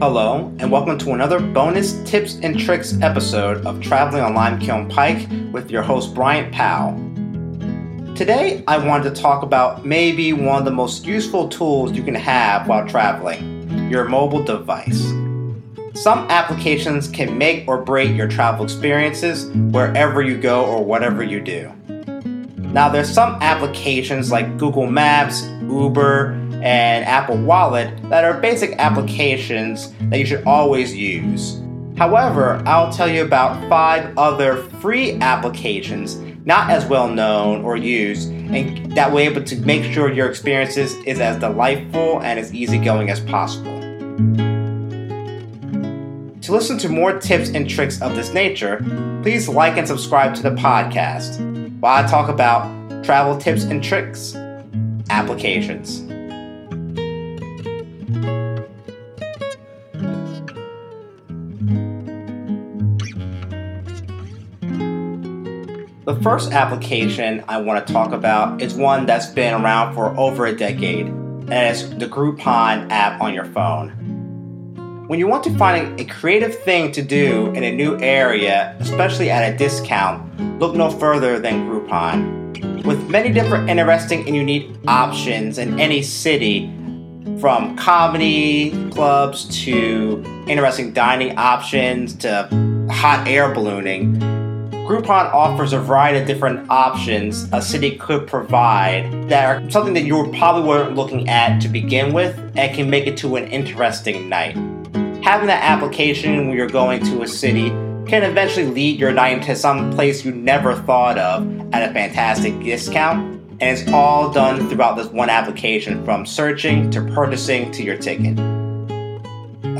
Hello, and welcome to another bonus tips and tricks episode of Traveling on Limekiln Pike with your host Bryant Powell. Today, I wanted to talk about maybe one of the most useful tools you can have while traveling your mobile device. Some applications can make or break your travel experiences wherever you go or whatever you do. Now, there's some applications like Google Maps, Uber, and Apple Wallet that are basic applications that you should always use. However, I'll tell you about five other free applications not as well known or used, and that way able to make sure your experiences is as delightful and as easygoing as possible. To listen to more tips and tricks of this nature, please like and subscribe to the podcast while I talk about travel tips and tricks applications. The first application I want to talk about is one that's been around for over a decade, and it's the Groupon app on your phone. When you want to find a creative thing to do in a new area, especially at a discount, look no further than Groupon. With many different interesting and unique options in any city, from comedy clubs to interesting dining options to hot air ballooning, Groupon offers a variety of different options a city could provide that are something that you probably weren't looking at to begin with and can make it to an interesting night. Having that application when you're going to a city can eventually lead your night into some place you never thought of at a fantastic discount. And it's all done throughout this one application from searching to purchasing to your ticket.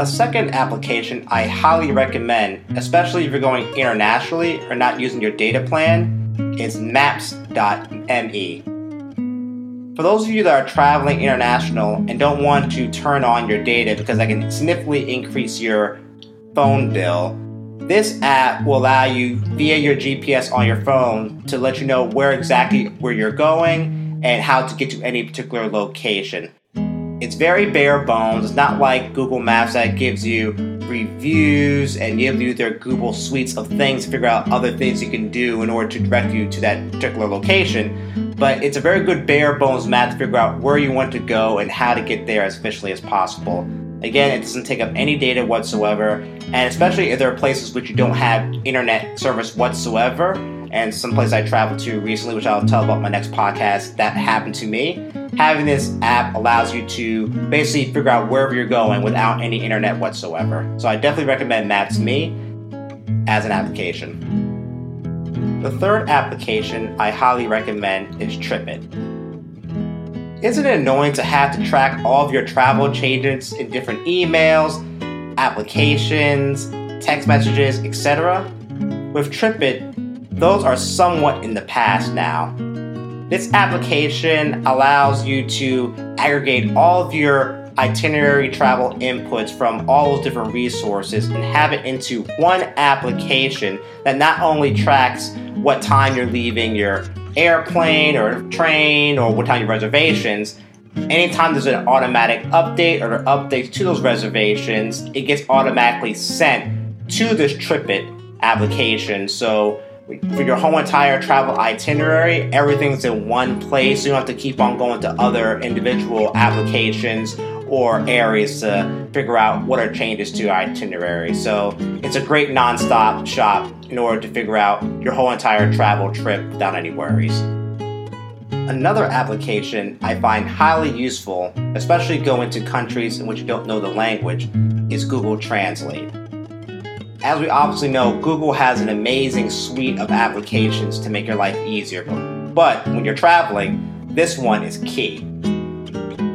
A second application I highly recommend, especially if you're going internationally or not using your data plan, is maps.me. For those of you that are traveling international and don't want to turn on your data because that can significantly increase your phone bill, this app will allow you via your GPS on your phone to let you know where exactly where you're going and how to get to any particular location. It's very bare bones. It's not like Google Maps that gives you reviews and gives you their Google suites of things to figure out other things you can do in order to direct you to that particular location. But it's a very good bare bones map to figure out where you want to go and how to get there as efficiently as possible. Again, it doesn't take up any data whatsoever, and especially if there are places which you don't have internet service whatsoever, and some place I traveled to recently, which I'll tell about my next podcast, that happened to me. Having this app allows you to basically figure out wherever you're going without any internet whatsoever. So I definitely recommend Maps.me as an application. The third application I highly recommend is TripIt. Isn't it annoying to have to track all of your travel changes in different emails, applications, text messages, etc.? With TripIt, those are somewhat in the past now. This application allows you to aggregate all of your itinerary travel inputs from all those different resources and have it into one application that not only tracks what time you're leaving your airplane or train or what time your reservations. Anytime there's an automatic update or updates to those reservations, it gets automatically sent to this TripIt application. So for your whole entire travel itinerary, everything's in one place. You don't have to keep on going to other individual applications or areas to figure out what are changes to your itinerary. So it's a great non-stop shop in order to figure out your whole entire travel trip without any worries. Another application I find highly useful, especially going to countries in which you don't know the language, is Google Translate. As we obviously know, Google has an amazing suite of applications to make your life easier. But when you're traveling, this one is key.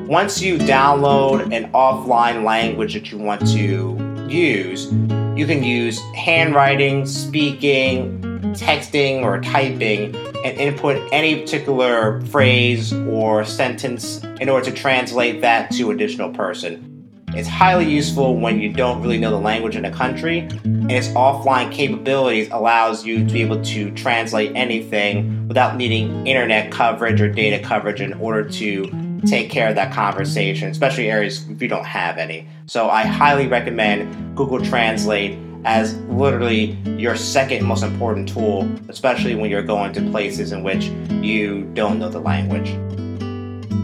Once you download an offline language that you want to use, you can use handwriting, speaking, texting, or typing and input any particular phrase or sentence in order to translate that to additional person. It's highly useful when you don't really know the language in a country, and its offline capabilities allows you to be able to translate anything without needing internet coverage or data coverage in order to take care of that conversation, especially areas if you don't have any. So I highly recommend Google Translate as literally your second most important tool, especially when you're going to places in which you don't know the language.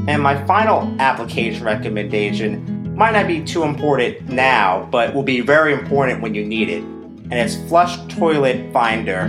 And my final application recommendation might not be too important now, but will be very important when you need it. And it's Flush Toilet Finder.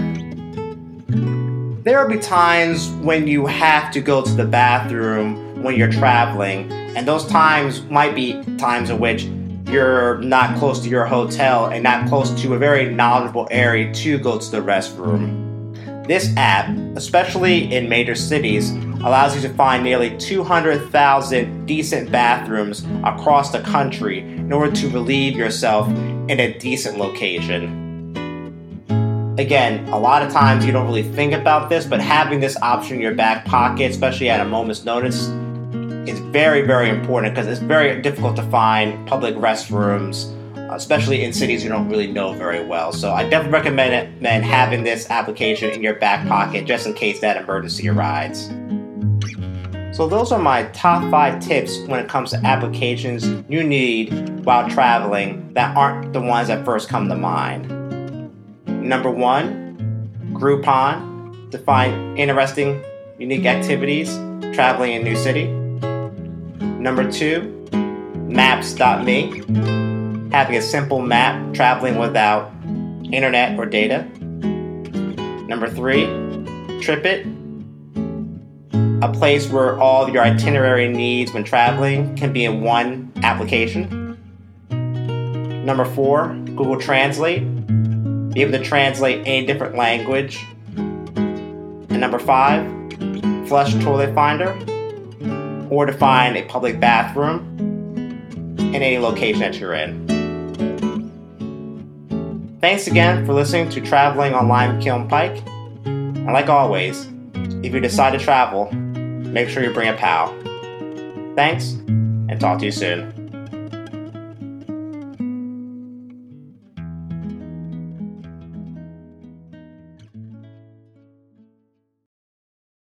There will be times when you have to go to the bathroom when you're traveling, and those times might be times in which you're not close to your hotel and not close to a very knowledgeable area to go to the restroom. This app, especially in major cities, allows you to find nearly 200,000 decent bathrooms across the country in order to relieve yourself in a decent location. Again, a lot of times you don't really think about this, but having this option in your back pocket, especially at a moment's notice, is very, very important because it's very difficult to find public restrooms, especially in cities you don't really know very well. So I definitely recommend having this application in your back pocket just in case that emergency arrives. So those are my top five tips when it comes to applications you need while traveling that aren't the ones that first come to mind. Number one, Groupon to find interesting, unique activities traveling in new city. Number two, Maps.me, having a simple map traveling without internet or data. Number three, TripIt, a place where all your itinerary needs when traveling can be in one application. Number four, Google Translate. Be able to translate any different language. And number five, Flush Toilet Finder, or to find a public bathroom in any location that you're in. Thanks again for listening to Traveling on Limekiln Pike. And like always, if you decide to travel, make sure you bring a pal. Thanks, and talk to you soon.